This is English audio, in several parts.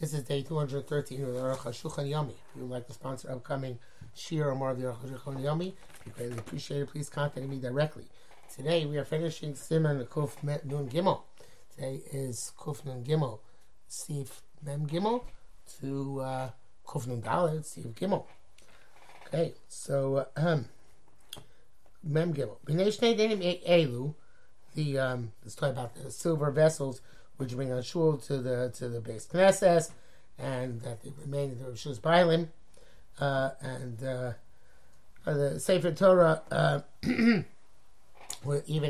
This is day 213 of the Aruch HaShulchan Yomi. If you would like to sponsor upcoming Shir or more of the Aruch HaShulchan Yomi, we greatly appreciate it. Please contact me directly. Today we are finishing Siman Kuf Nun Gimel. Today is Kuf Nun Gimel, Sif Mem Gimel, to uh, Kuf Nun Dalet, Sif Gimel. Okay, so um, Mem Gimel. B'nei Shnei Denim Elu, the um, let's talk about the silver vessels which bring on shul to the to the base Knesset, and that they remain in the Rishus Bailim, uh, and uh, uh, the Sefer Torah, uh, even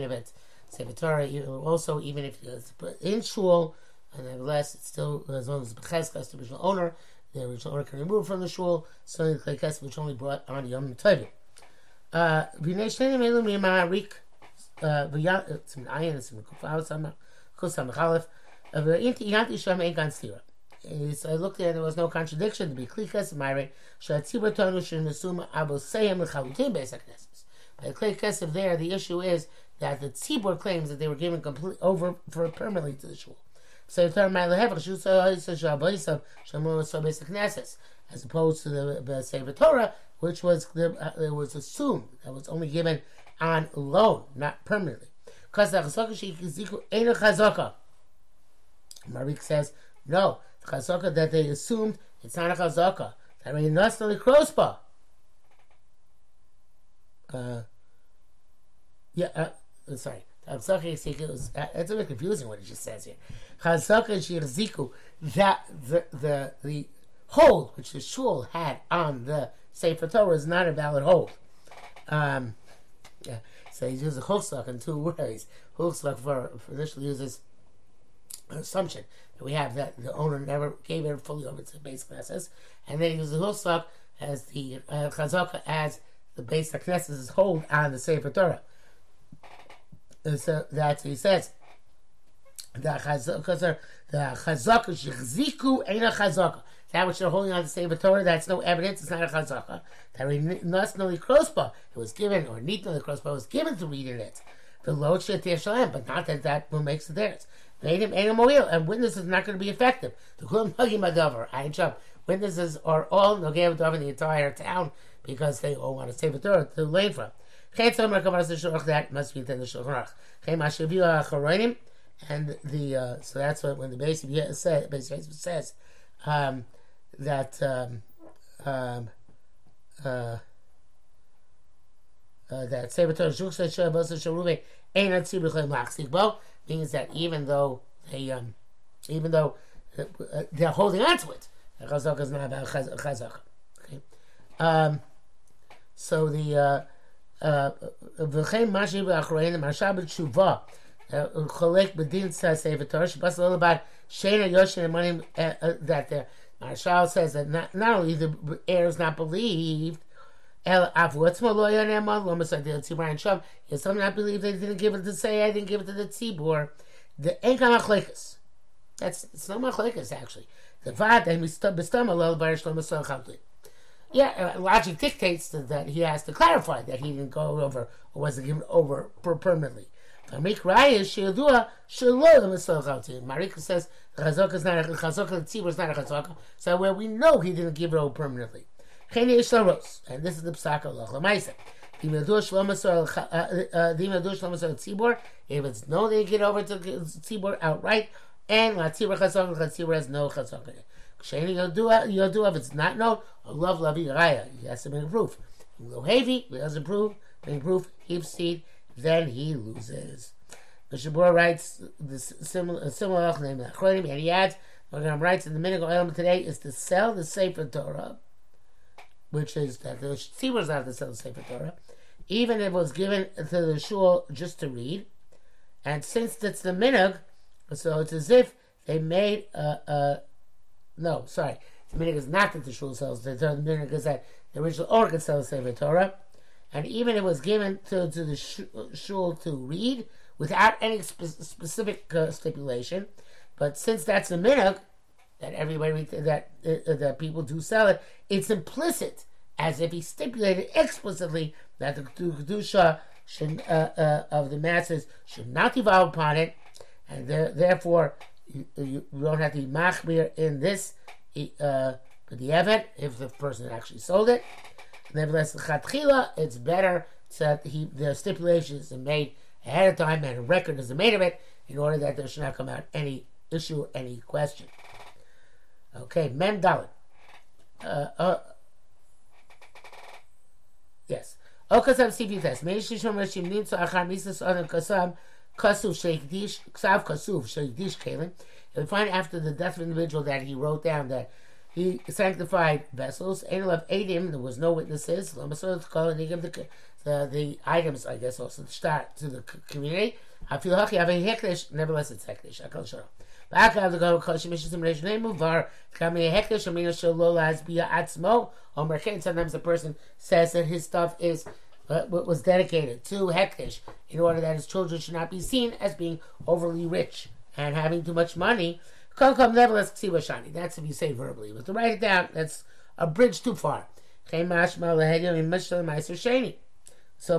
if it's Sefer Torah, also even if it's in shul, and nevertheless it's still as long as it's Becheskas, the original owner, the original owner can remove from the shul, so the Klekes which only brought on Yom Tovim. Uh, B'nei Shneim Elu Mi'Marik, uh, V'Yat, it's an ayin, it's in the Kufah, Kusam Chalif, so I looked there, there was no contradiction to be klikas myre shatzibur tonu shenasum abosayim lechalutim beisakneses. By klikas there, the issue is that the tzibur claims that they were given complete over for permanently to the shul. So it's my lehevach shusa as opposed to the, the Torah, which was the, uh, it was assumed that was only given on loan, not permanently. Because the chazaka shekiziku ain't a chazaka. Marik says, no, the chazaka that they assumed, it's not a chazaka. That means not only krospa. Uh, yeah, uh, sorry. It's a bit confusing what it just says here. Chazaka shirziku, that the, the, the hold which the shul had on the Sefer Torah is not a valid hold. Um, yeah, so he uses chulsak in two ways. Chulsak for, for initially uses an assumption that we have that the owner never gave it fully over to the base classes, and then he uses the Husak as the uh, Chazaka as the base classes hold on the Sefer Torah. And so that's what he says. The Chazaka, the Chazaka shechziku ain't a Chazaka. That which they're holding on to say the Torah, that's no evidence. It's not a Chazaka. That only Krospa, it was given, or Nitna the Krospa was given to read in it. The Lord Shet but not that that one makes it theirs Native animal and witnesses are not going to be effective. The Kulam Hagim Adavar, Ayin Sham. Witnesses are all Adavar in the entire town because they all want to save a Torah to learn from. That must be the Shulchan Aruch. And the uh, so that's what when the basic says, basic says um, that um, um, uh, uh, that Shabbos Sharuve Ein Atzir B'Chem Lachzik Bo means that even though they, um, even though uh, they're holding on to it, chazaka is not about chazaka. Okay, um, so the v'chein mashi b'achroin mashab b'tshuva cholek b'din Torah shebas all about shena yoshin and that Marshal says that not, not only the heir is not believed. Yes, some not believe they didn't give it to say. I didn't give it to the tzibur. The enka. That's it's not machlekas actually. The vad and. Yeah, uh, logic dictates that he has to clarify that he didn't go over or wasn't given over permanently. Marik Raya Marika says chazaka is not a chazaka, tzibur is not a chazaka. So where we know he didn't give it over permanently. And this is the psak of Lamaisa. If it's no, they get over to tzibur outright, and latzibur chazon, latzibur has no chazon in it. Ksheni yodu if it's not known, love lavi raya. He has to bring proof. Lohevi, he doesn't prove, bring proof, keep seed, then he loses. The Shabur writes the similar similar name and he adds, Rambam writes in the minute element today is to sell the Sefer Torah which is that the tzibur is not to sell the Sefer Torah, even if it was given to the shul just to read. And since it's the minhag, so it's as if they made a, a no, sorry, the minhag is not that the shul sells the Torah. The minhag is that the original owner can sell the Sefer Torah, and even it was given to, to the shul to read without any spe- specific uh, stipulation, but since that's the minhag, that everybody that uh, that people do sell it, it's implicit as if he stipulated explicitly that the kedusha should, uh, uh, of the masses should not devolve upon it, and therefore you, you don't have to be machmir in this, uh, the event if the person actually sold it. Nevertheless, the chatchila, it's better that he the stipulations are made ahead of time and a record is made of it in order that there should not come out any issue, any question. Okay, mem dalit. Uh, uh, yes. Okasam test. Meishishom Rashim Nimtzo Achar Misas Adam Kasam Kasuv Sheikdish Ksav Kasuv Sheikdish Kalim. And we find after the death of an individual that he wrote down that he sanctified vessels. Ain't left Adim, there was no witnesses. The, the, the items, I guess, also to start to the community. I feel happy. I have a hekdesh, nevertheless it's hekdesh. I call shalom. ואחר the go kol shemish sim reish name var kami hekdesh amina shelo las bia atzmo omer ken sometimes the person says that his stuff is uh, was dedicated to hekdesh in order that his children should not be seen as being overly rich and having too much money Come, come, nevertheless, ksiva shani. That's if you say verbally. But to write it down, that's a bridge too far. So,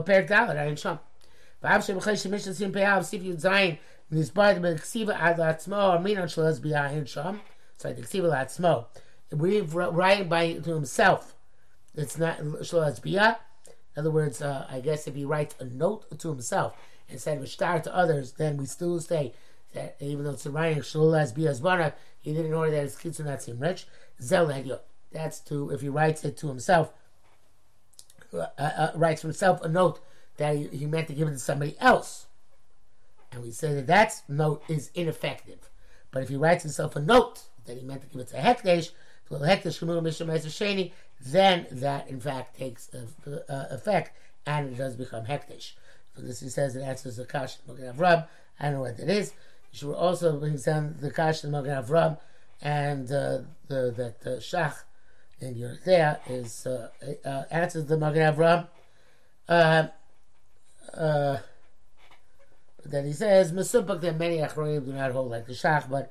per dalet, ayin sham. V'av shem. So, the ksiva la'atzmo. We writing by to himself. It's not shalaz b'ya. In other words, uh, I guess if he writes a note to himself instead of a star to others, then we still say that even though it's a writing Shalul as Biazbara, he didn't order that his kids are not seem rich. Zel That's to if he writes it to himself, uh, uh, writes for himself a note that he, he, meant to give it to somebody else, and we say that that note is ineffective. But if he writes himself a note that he meant to give it to Hekdesh, to Hekdesh Shemur Sheni, then that in fact takes uh, effect and it does become Hekdesh. So this he says it answers the Kash Rab. I don't know what that is. She also brings down the Kash of Magen Avram and uh, the, that uh, Shach in Yeridea is uh, uh, answers the Magen Avram. Uh, uh, then he says, Mesubak that many Achronim do not hold like the Shach, but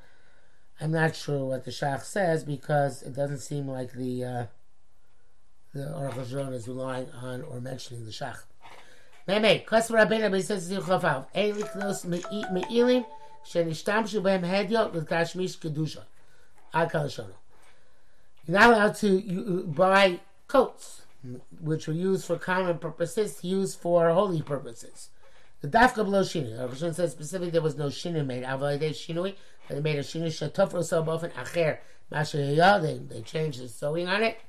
I'm not sure what the Shach says because it doesn't seem like the uh, the Aruch is relying on or mentioning the Shach. Meme, Kosvar Rabbeinu, but he says, Zichafav, Eilik Nos Me'ilim, שנשתמשו בהם הדיוט לתשמיש קדושה. עד כאן לשונו. You're not allowed to buy coats, which were used for common purposes, used for holy purposes. The dafka below shinu. The says specifically there was no shinu made. Avodah shinui, they made a shinu shatofro so often acher masha They they changed the sewing on it.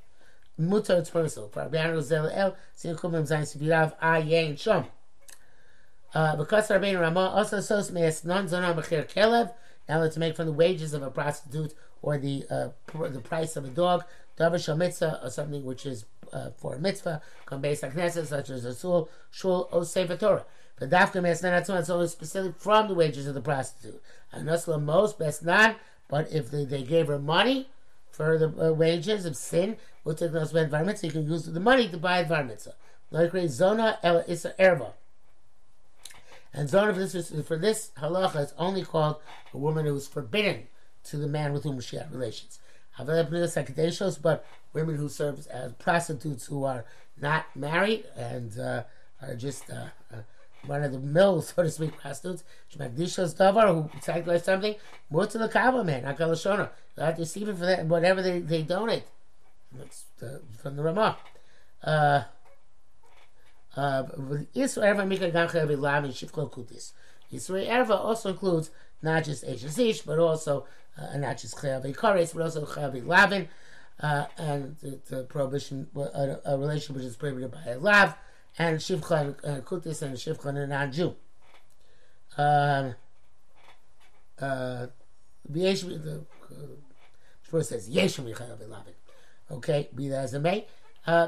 Mutar it's permissible. For Rabbi Zel El, sin kumim zayin sivirav ayin shom. Because Rabbeinu Ramah also sos me'es non zona b'chir kelev. Now let's make from the wages of a prostitute or the uh, pr- the price of a dog. Davar shal mitzvah or something which is uh, for a mitzvah. Come based on knesset such as a sul, shul, or sefer Torah. But dafka me'es non it's only specific from the wages of the prostitute. And Anasla most best not. But if they, they gave her money for the uh, wages of sin, we'll take those environments. So you can use the money to buy environments. Like zona el isa erva. And Zona for this, for this halacha is only called a woman who is forbidden to the man with whom she had relations. But women who serve as prostitutes who are not married and uh, are just uh, uh, run of the mill, so to speak, prostitutes. Who sacrifice something more to the kava man, akalashona. You have receive it for that, whatever they, they donate. That's the, from the Ramah. Uh, Yisro Erva Erva also includes not just Eshes Ish, but also uh, not just Chayav Kares, but also Chayav Lavin, uh, and the, the prohibition, a, a, relationship which is prohibited by a Lav, and Shivcha Kutis and Shivcha and a non-Jew. Um, uh, the uh, says Yeshua Chayav Lavin. Okay, be that as it may. Uh,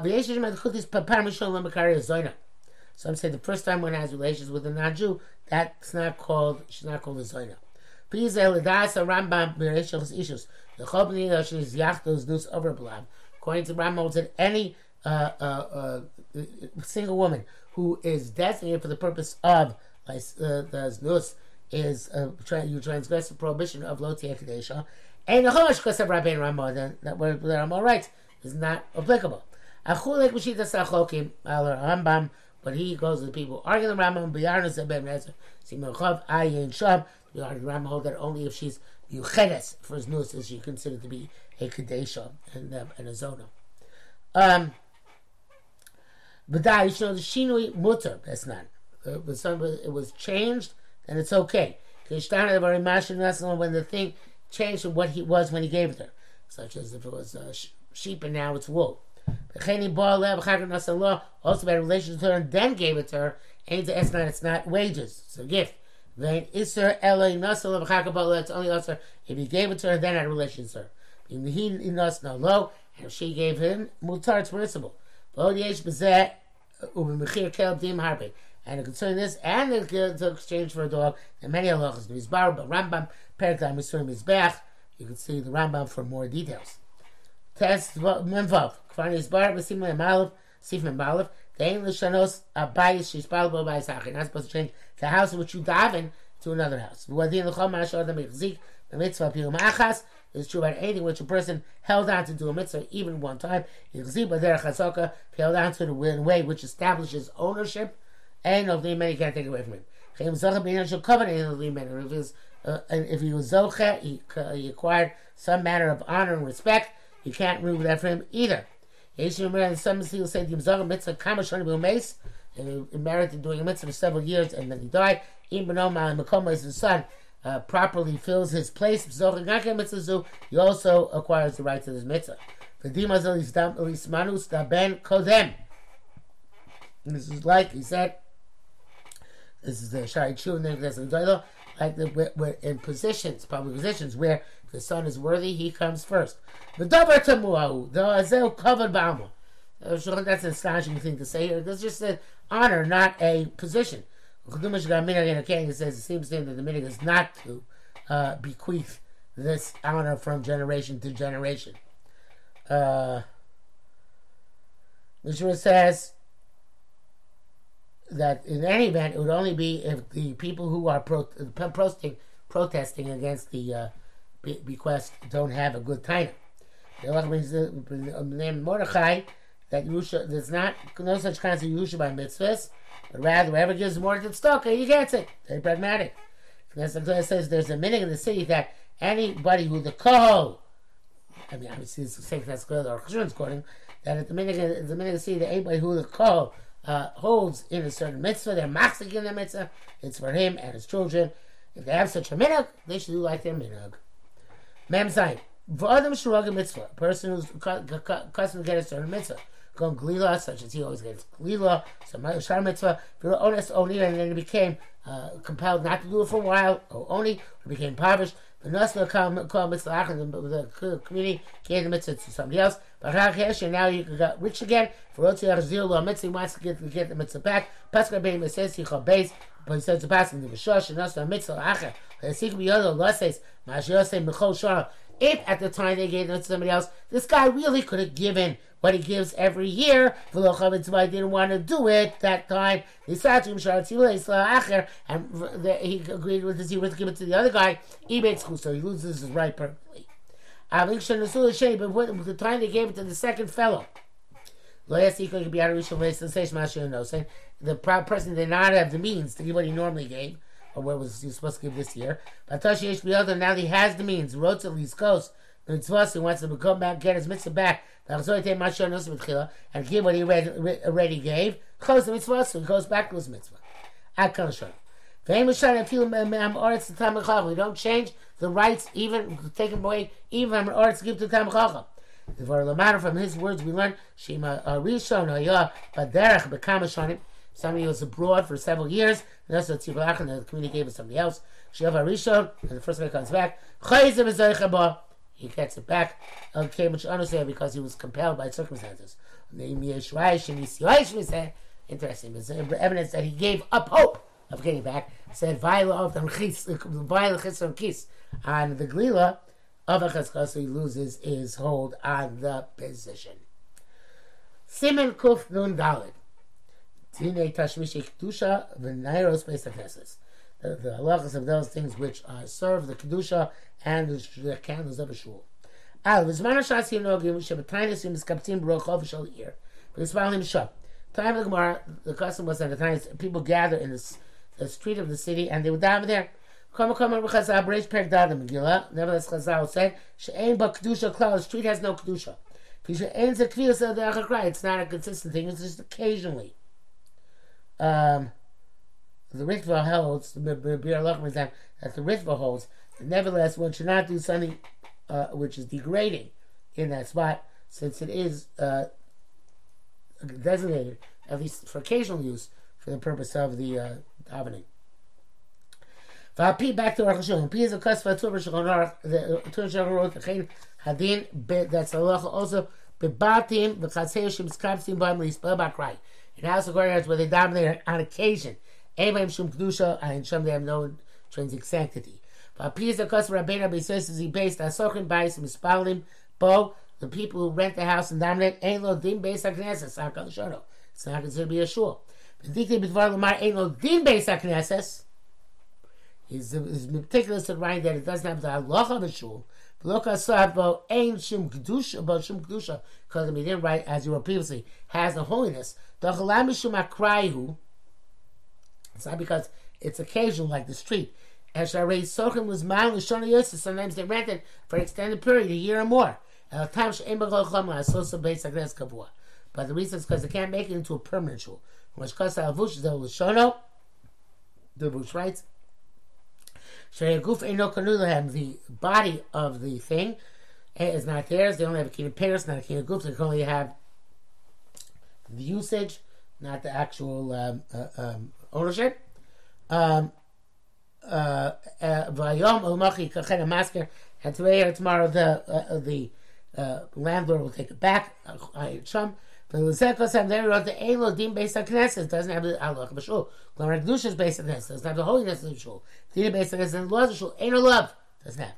some say the first time one has relations with a non-Jew, that's not called, she's not called a Rambam, Yachtos According to Rambam, any uh, uh, uh, single woman who is designated for the purpose of uh, the Znus is uh, you transgress the prohibition of Loti Kadesha, and the Chosh Kosav Rabbein then that what Ramah writes is not applicable. Achulek b'shita sachokim al Rambam, but he goes to the people arguing the Rambam b'yarnas ben Rezer simachov ayin sham. The Rambam hold that only if she's yuchedes for his nus is you consider to be a kadesha and, um, and a zona. Um, but that you know the shinui mutter. That's not. Uh, it was changed, and it's okay. When the thing changed from what he was when he gave it her, such as if it was uh, sheep and now it's wool. Also by relation to her and then gave it to her. Ain't it's not wages. It's a gift. Then Isser Eloi Nasal of Chakabala, it's only Isser if he gave it to her, then had a relationship to her. In the no low, and she gave him, Mutar, it's permissible. And concerning this, and the exchange for a dog, and many halachas, but Rambam, Perikam, Misurim, Mizbech, you can see the Rambam for more details. Test Memvav, Kfar Mizbar, Besim Malov, Sif Malov, Dein Lishanos, Abayis, Shishbal, Bo Bayis You're not supposed to change the house which you daven to another house. The mitzvah pirum achas is true about anything which a person held on to do a mitzvah even one time. Yechzib held on to the way which establishes ownership, and of the man you can't take away from him. If, his, uh, if he was zoche, he, uh, he acquired some manner of honor and respect, you can't remove that from him either. Some people say the mitzvah kama shani mace and he merited doing a mitzvah for several years, and then he died. Ibn Omar Makoma, his son, uh, properly fills his place. He also acquires the right to this mitzvah. This is like he said. This is the Shari Chu and then like the, we're, we're, in positions, public positions where the son is worthy, he comes first. The davar tamuahu, the azel covered ba'ama. That's an astonishing thing to say here. That's just an honor, not a position. Gaminag in says it seems to him that the minig is not to uh, bequeath this honor from generation to generation. Uh, says that in any event, it would only be if the people who are pro- protesting, protesting against the uh, bequest don't have a good time. The name Mordechai that Yusha, there's not no such kinds of Yusha by mitzvahs, but rather whoever gives more to tzedakah, he gets it. Very pragmatic. It says there's a minute in the city that anybody who the kohol, I mean, obviously it's the same that's good, or Chashun's quoting, that at the minute, the minute of the city that anybody who the kohol uh, holds in a certain mitzvah, they're machzik in the mitzvah, it's for him and his children. If they have such a minhag, they should do like their minhag. Mem Zayin. V'adam shurag mitzvah, a person who's accustomed to get a certain mitzvah going glila, such as he always gets glila, so shar mitzvah, honest only, and then he became uh, compelled not to do it for a while, or only, or became impoverished. The and the community gave the mitzvah to somebody else. But and now you got rich again. For Rotzi Zil, mitzvah wants to get, get the mitzvah back. Pascal Ben says he base, but he says to pass in the Vishosh and Nasla mitzvah acher. The Sikh Biyodah Law says, Mashiach Michol Shara. If at the time they gave it to somebody else, this guy really could have given what he gives every year. I didn't want to do it that time. Himself, uh, and he agreed with this, he would give it to the other guy. So he loses his right perfectly. But with the time they gave it to the second fellow, the person did not have the means to give what he normally gave, or what was he supposed to give this year. But now he has the means, wrote to East Coast, the mitzvah, he wants to come back, get his mitzvah back, and give what he already gave, close the mitzvah, so he goes back to his mitzvah. At Kanashon. We don't change the rights, even take them away, even from to give to Tam Chacham. For the matter from his words, we learn Shema Arishon Haya Baderech Bekamashonim. Somebody was abroad for several years, and that's what Tzibulach and the community gave to somebody else. Sheva Arishon, and the first one comes back. Chayzim Zaychabah he gets it back. Okay, which understand because he was compelled by circumstances. Interesting. There's evidence that he gave up hope of getting back. Said viola of the viola kis on the glila of a so he loses his hold on the position. Simen kuf nun dalid. Tine tashmishi kedusha v'nairos pesach the, the halachas of those things which uh, serve the kedusha and the, candles of a shul. Al v'zman hashas yinogim shebetainis yim skaptim b'rochov shal ir. V'yisval him shah. Time of the Gemara, the custom was that the times people gather in the, the street of the city and they would dive there. Come come on Chazal Breish Perek Dada Megillah. Nevertheless, Chazal said she'ain ba kedusha klal. The street has no kedusha. It's not a consistent thing. It's just occasionally. Um, the Ritva holds the that the Ritva holds. Nevertheless, one should not do something uh, which is degrading in that spot, since it is uh, designated at least for occasional use for the purpose of the uh, davening. V'api back to is a cusp for Tur Shulchan The Tur Shulchan wrote the Chain Hadin. That's the halacha also. Bebatim v'chaseir shemskapsim b'am lispel b'akrai. In house of courtyards where they dominate on occasion. Aim shum kedusha and in shum they have no intrinsic sanctity. V'api is a cusp for Rabbeinu Beisos is based on Sochim Bais Mispalim Bo. The people who rent the house and dominate ain't lo din beis hakneses. It's not considered to be a shul. V'dikti b'dvar l'mar ain't lo din beis hakneses. He's, he's meticulous to writing that it doesn't have the halacha of a shul. Because he didn't write, as you were previously, has the holiness. It's not because it's occasional like the street. As Sharei Sochem was mile Shana Yosef, sometimes they rented for an extended period, a year or more. But the reason is because they can't make it into a permanent shul. The Bush writes, So the body of the thing is not theirs. They only have a key of Paris, not a key of goof. They can only have the usage, not the actual um, uh, um, ownership. Um, uh, uh, and today or tomorrow the uh, the uh, landlord will take it back. But the Sekos there wrote the Elo Dim based on Knesset doesn't have the Allah Bashul. Glamar Kedusha is based on Knesset doesn't have the holiness of the Shul. Dina based on Knesset and laws of Shul ain't no love doesn't have.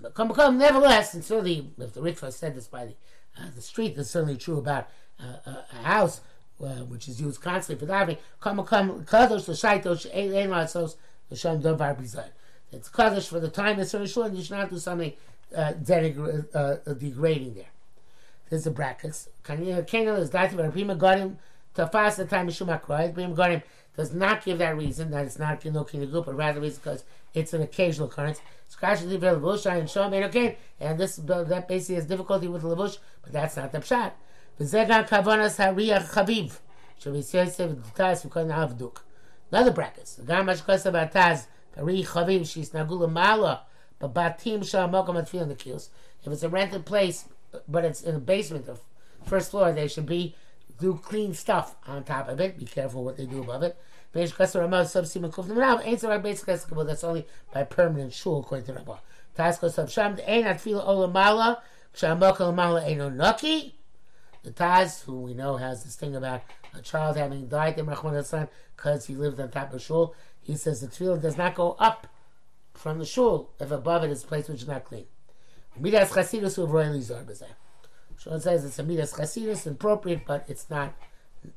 But come come nevertheless, and certainly if the Ritva said this by the uh, the street, that's certainly true about uh, a house. Which is used constantly for davening. Come, come, kadosh the shaitos ein lasos the shem davar bizad. It's kadosh for the time it's very short, and you should not do something uh, denigra- uh, degrading there. There's the brackets. Kanina is dativ Rabbi Garim tafas the time Mishum Akroy. Garim does not give that reason that it's not Kino Kinagu, but rather it's because it's an occasional occurrence. Scratch the Levush and show him okay, and this that basically has difficulty with the Levush, but that's not the pshat. V'zegan kavanas hariyach chaviv. Shabbos Yosef Taz v'kol na'avduk. Another. Gam mashkos about Taz hariyach chaviv she's nagula mala, batim shalmokam atfil in the. If it's a rented place, but it's in the basement, the first floor. They should be do clean stuff on top of it. Be careful what they do above it. That's only by permanent shul, according to Rabbah. The Taz, who we know has this thing about a child having died in Rahman son because he lived on top of shul, he says the tefillah does not go up from the shul if above it is a place which is not clean. Midas Chasidus says it's a Midas Chasidus, appropriate, but it's not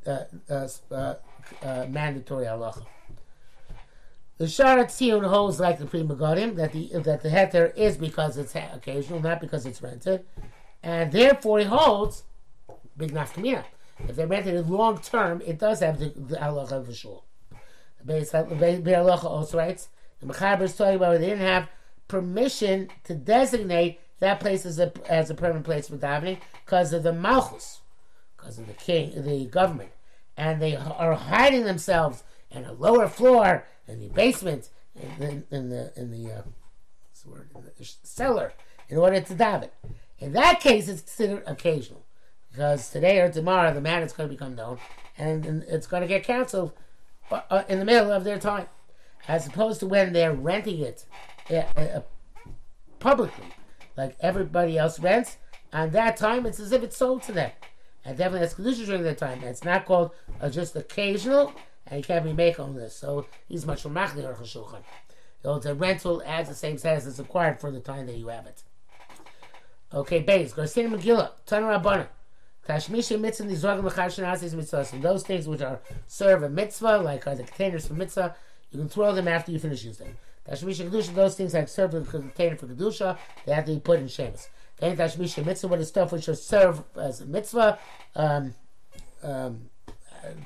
uh, uh, uh, uh mandatory halacha. The Sha'ar HaTziyun holds like the Pri Megadim that the that the heter is because it's occasional, not because it's rented, and therefore he holds big nafkamina. If they're rented it long term, it does have the, the halacha for sure. The Beis also writes the Mechaber is talking about they didn't have permission to designate that place as a as a permanent place for davening because of the malchus, because of the king, the government, and they are hiding themselves in a lower floor in the basement in the in the in the, uh, the word in the cellar in order to daven. In that case, it's considered occasional because today or tomorrow the is going to become known and, it's going to get canceled uh, in the middle of their time, as opposed to when they're renting it uh, uh publicly like everybody else rents. And that time, it's as if it's sold to them. And definitely that's conditioned during that time. It's not called uh, just occasional, and you can't be make on this. So he's much more machli or chashulchan. So the rental adds the same status as acquired for the time that you have it. Okay, base. Garcina Megillah, Tana Rabbana. Tashmisha mitzvah mitzvahs. And those things which are serve a mitzvah, like uh, the containers for mitzvah, you can throw them after you finish using them. Tashmisha Kedusha, those things that serve the container for Kedusha, they have to be put in Shemus. Then Tashmisha Mitzvah, what is stuff which should serve as a mitzvah, um, um,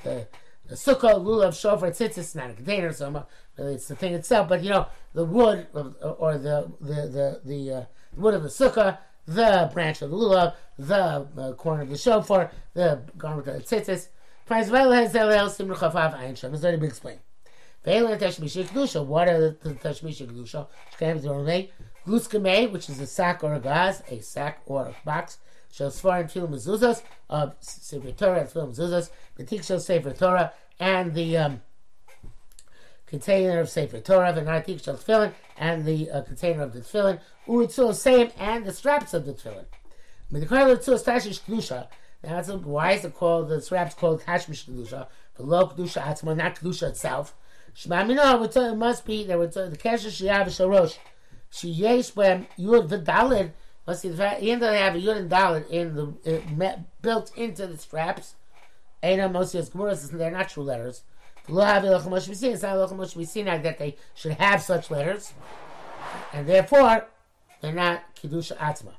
the, The sukkah, lulav, shofar, tzitzis, it's not a container, so it's the thing itself. But you know, the wood or the the the the uh, wood of the sukkah, the branch of the lulav, the uh, corner of the shofar, the garment of the tzitzis. It's already been explained. What are the Tashmish Kedusha? Gluskame, which is a sack or a gaz, a sack or a box. Shel Svarim Tfilim Mezuzas of Sefer Torah and Tfilim Mezuzas. The Tik Shel Sefer Torah and the um, container of Sefer Torah, the Nartik Shel Tefillin, and the uh, container of the Tefillin. Uritzul same and the straps of the Tefillin. Now, that's a, why is it called the straps called Tashmish Kedusha? The low Kedusha Atzma, not Kedusha itself. Shema Minah, it must be there was the Kesher Shiyav Sharosh. Sheyesh Bem Yud V'Dalid. Must see the fact even though they have a Yud and Dalid in the it, built into the straps. Eina Mosias Gemuras, they're not true letters. That they should have such letters, and therefore they're not Kedusha Atzma.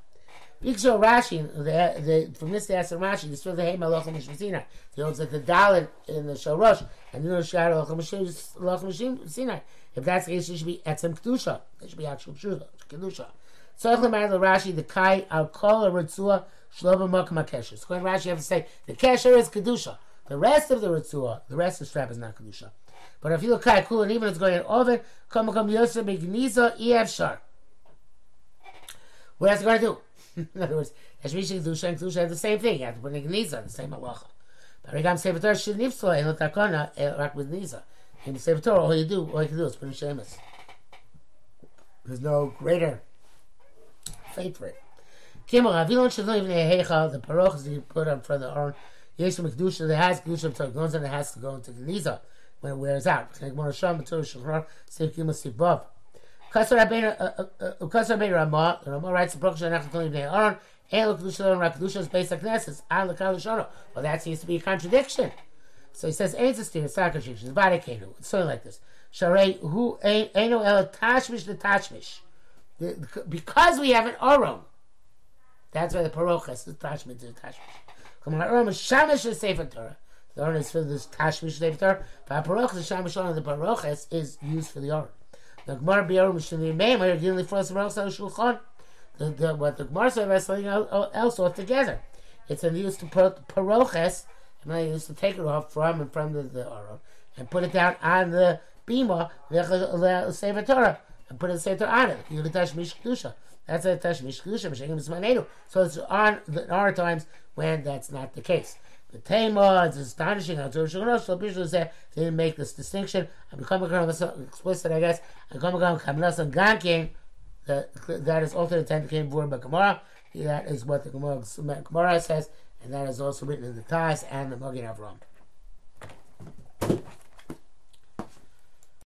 Biksho Rashi, the, the, from this they Rashi, story of the Hey Malachim Mishmashina. He holds that the Dalit in the Shorosh and the Shar Malachim Sinai. If that's the case, it should be Etzem Kedusha. It should be actual Kedusha. So Lemar the Rashi, the Kai, Al Kol, Ritzua, Shloba Makam HaKesher. So in Rashi, have to say, the Kesher is Kedusha. The rest of the Ritzua, the rest of the strap is not Kedusha. But if you look at Kul, and even if it's going in oven, Kom Kam Yosef Begniza, Ev Shar. What else are you going to do? In other words, Hashmish Kedusha and Kedusha have the same thing. You have to put in the same halacha. But Regam Sefer Torah should nifsla and takana eh, rak with Gniza. In the Sefer Torah, all you do, all you can do is put in Shemus. There's no greater faith for it. Kimel Avilon should not even the parochas that you put on front of the Aron. Yeshua Kedusha that has Kedusha Torah goes and it has to go into Gniza when it wears out. Like Mor Hashem, Torah Shulchan, Seif Gimel Seif Bav. Kasar Rabbeinu uh, uh, uh, Ramah, the Ramah writes the Baruch Shanach Kolim Bnei Aaron, and look Kedusha and Kedusha is based on Knesset, the Kal Well, that seems to be a contradiction. So he says, "Ain't steer, it's not a contradiction. It's Vadikenu. It's something like this. Sharei who ain't no el tashmish the tashmish, because we have an Aron. That's why the parochas the tashmish the tashmish. The. The Aron is for this tashmish sefer Torah. But parochas the shamish on the parochas is used for the Aron. The Gemara Biyarum Mishani Meim are dealing for us around Shulchan. The, the, what the Gemara says is something else altogether. It's a use to paroches, and I used to take it off from and from the, the Aron and put it down on the bima the Sefer Torah and put the Sefer Torah on it. You get Tashmish Kedusha. That's a. So it's on the are times when that's not the case. The Tema, is astonishing how Shulchan Aruch they didn't make this distinction. I'm becoming explicit, I guess. Kamlas and Gankin. That is also the ten came born by Gemara. That is what the Gemara, Gemara says, and that is also written in the Taz and the Magen Avram.